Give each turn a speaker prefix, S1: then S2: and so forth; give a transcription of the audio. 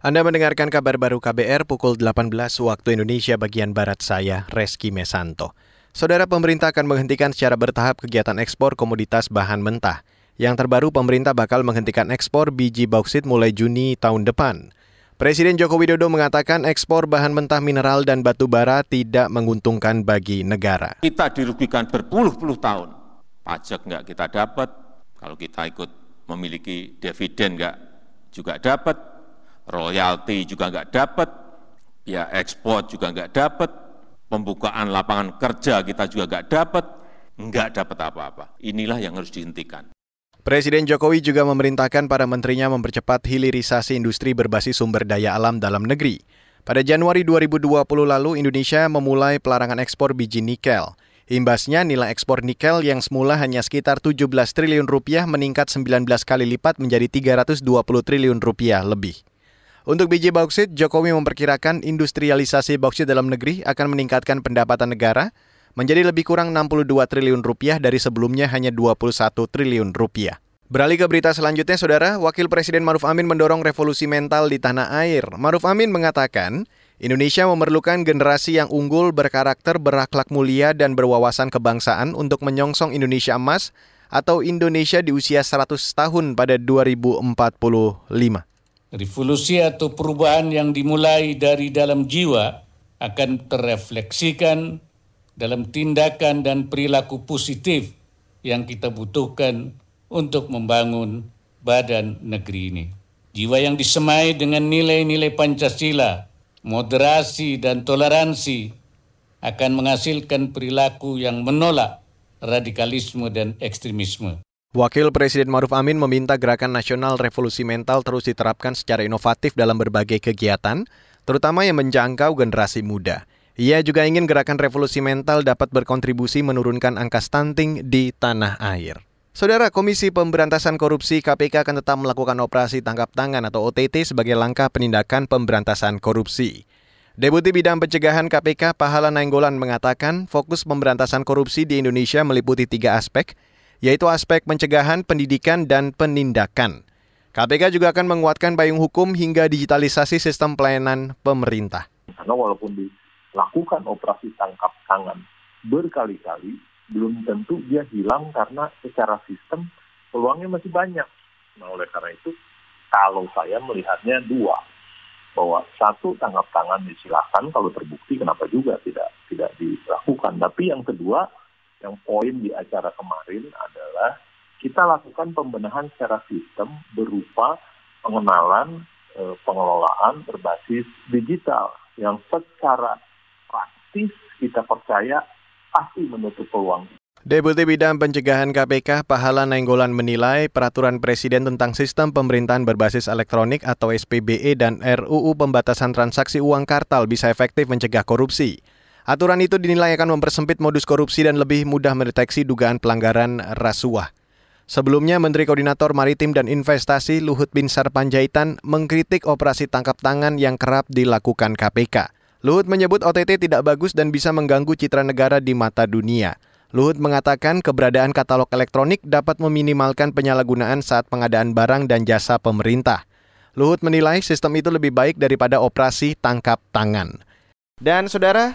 S1: Anda mendengarkan kabar baru KBR pukul 18 waktu Indonesia bagian Barat saya, Reski Mesanto. Saudara pemerintah akan menghentikan secara bertahap kegiatan ekspor komoditas bahan mentah. Yang terbaru pemerintah bakal menghentikan ekspor biji bauksit mulai Juni tahun depan. Presiden Joko Widodo mengatakan ekspor bahan mentah mineral dan batu bara tidak menguntungkan bagi negara.
S2: Kita dirugikan berpuluh-puluh tahun. Pajak nggak kita dapat, kalau kita ikut memiliki dividen nggak juga dapat, royalti juga nggak dapat, ya ekspor juga nggak dapat, pembukaan lapangan kerja kita juga nggak dapat, nggak dapat apa-apa. Inilah yang harus dihentikan.
S1: Presiden Jokowi juga memerintahkan para menterinya mempercepat hilirisasi industri berbasis sumber daya alam dalam negeri. Pada Januari 2020 lalu, Indonesia memulai pelarangan ekspor biji nikel. Imbasnya nilai ekspor nikel yang semula hanya sekitar 17 triliun rupiah meningkat 19 kali lipat menjadi 320 triliun rupiah lebih. Untuk biji bauksit, Jokowi memperkirakan industrialisasi bauksit dalam negeri akan meningkatkan pendapatan negara menjadi lebih kurang 62 triliun rupiah dari sebelumnya hanya 21 triliun rupiah. Beralih ke berita selanjutnya, Saudara, Wakil Presiden Maruf Amin mendorong revolusi mental di tanah air. Maruf Amin mengatakan, Indonesia memerlukan generasi yang unggul, berkarakter, berakhlak mulia, dan berwawasan kebangsaan untuk menyongsong Indonesia emas atau Indonesia di usia 100 tahun pada 2045.
S3: Revolusi atau perubahan yang dimulai dari dalam jiwa akan terrefleksikan dalam tindakan dan perilaku positif yang kita butuhkan untuk membangun badan negeri ini. Jiwa yang disemai dengan nilai-nilai Pancasila, moderasi dan toleransi akan menghasilkan perilaku yang menolak radikalisme dan ekstremisme.
S1: Wakil Presiden Maruf Amin meminta Gerakan Nasional Revolusi Mental terus diterapkan secara inovatif dalam berbagai kegiatan, terutama yang menjangkau generasi muda. Ia juga ingin gerakan revolusi mental dapat berkontribusi menurunkan angka stunting di tanah air. Saudara Komisi Pemberantasan Korupsi KPK akan tetap melakukan operasi tangkap tangan atau OTT sebagai langkah penindakan pemberantasan korupsi. Deputi Bidang Pencegahan KPK Pahala Nainggolan mengatakan fokus pemberantasan korupsi di Indonesia meliputi tiga aspek, yaitu aspek pencegahan, pendidikan, dan penindakan. KPK juga akan menguatkan payung hukum hingga digitalisasi sistem pelayanan pemerintah.
S4: Karena walaupun di lakukan operasi tangkap tangan berkali-kali, belum tentu dia hilang karena secara sistem peluangnya masih banyak. Nah oleh karena itu, kalau saya melihatnya dua, bahwa satu tangkap tangan disilakan kalau terbukti kenapa juga tidak tidak dilakukan. Tapi yang kedua, yang poin di acara kemarin adalah kita lakukan pembenahan secara sistem berupa pengenalan e, pengelolaan berbasis digital yang secara praktis kita percaya pasti menutup peluang.
S1: Deputi Bidang Pencegahan KPK Pahala Nainggolan menilai peraturan Presiden tentang sistem pemerintahan berbasis elektronik atau SPBE dan RUU pembatasan transaksi uang kartal bisa efektif mencegah korupsi. Aturan itu dinilai akan mempersempit modus korupsi dan lebih mudah mendeteksi dugaan pelanggaran rasuah. Sebelumnya, Menteri Koordinator Maritim dan Investasi Luhut Binsar Panjaitan mengkritik operasi tangkap tangan yang kerap dilakukan KPK. Luhut menyebut OTT tidak bagus dan bisa mengganggu citra negara di mata dunia. Luhut mengatakan keberadaan katalog elektronik dapat meminimalkan penyalahgunaan saat pengadaan barang dan jasa pemerintah. Luhut menilai sistem itu lebih baik daripada operasi tangkap tangan. Dan saudara,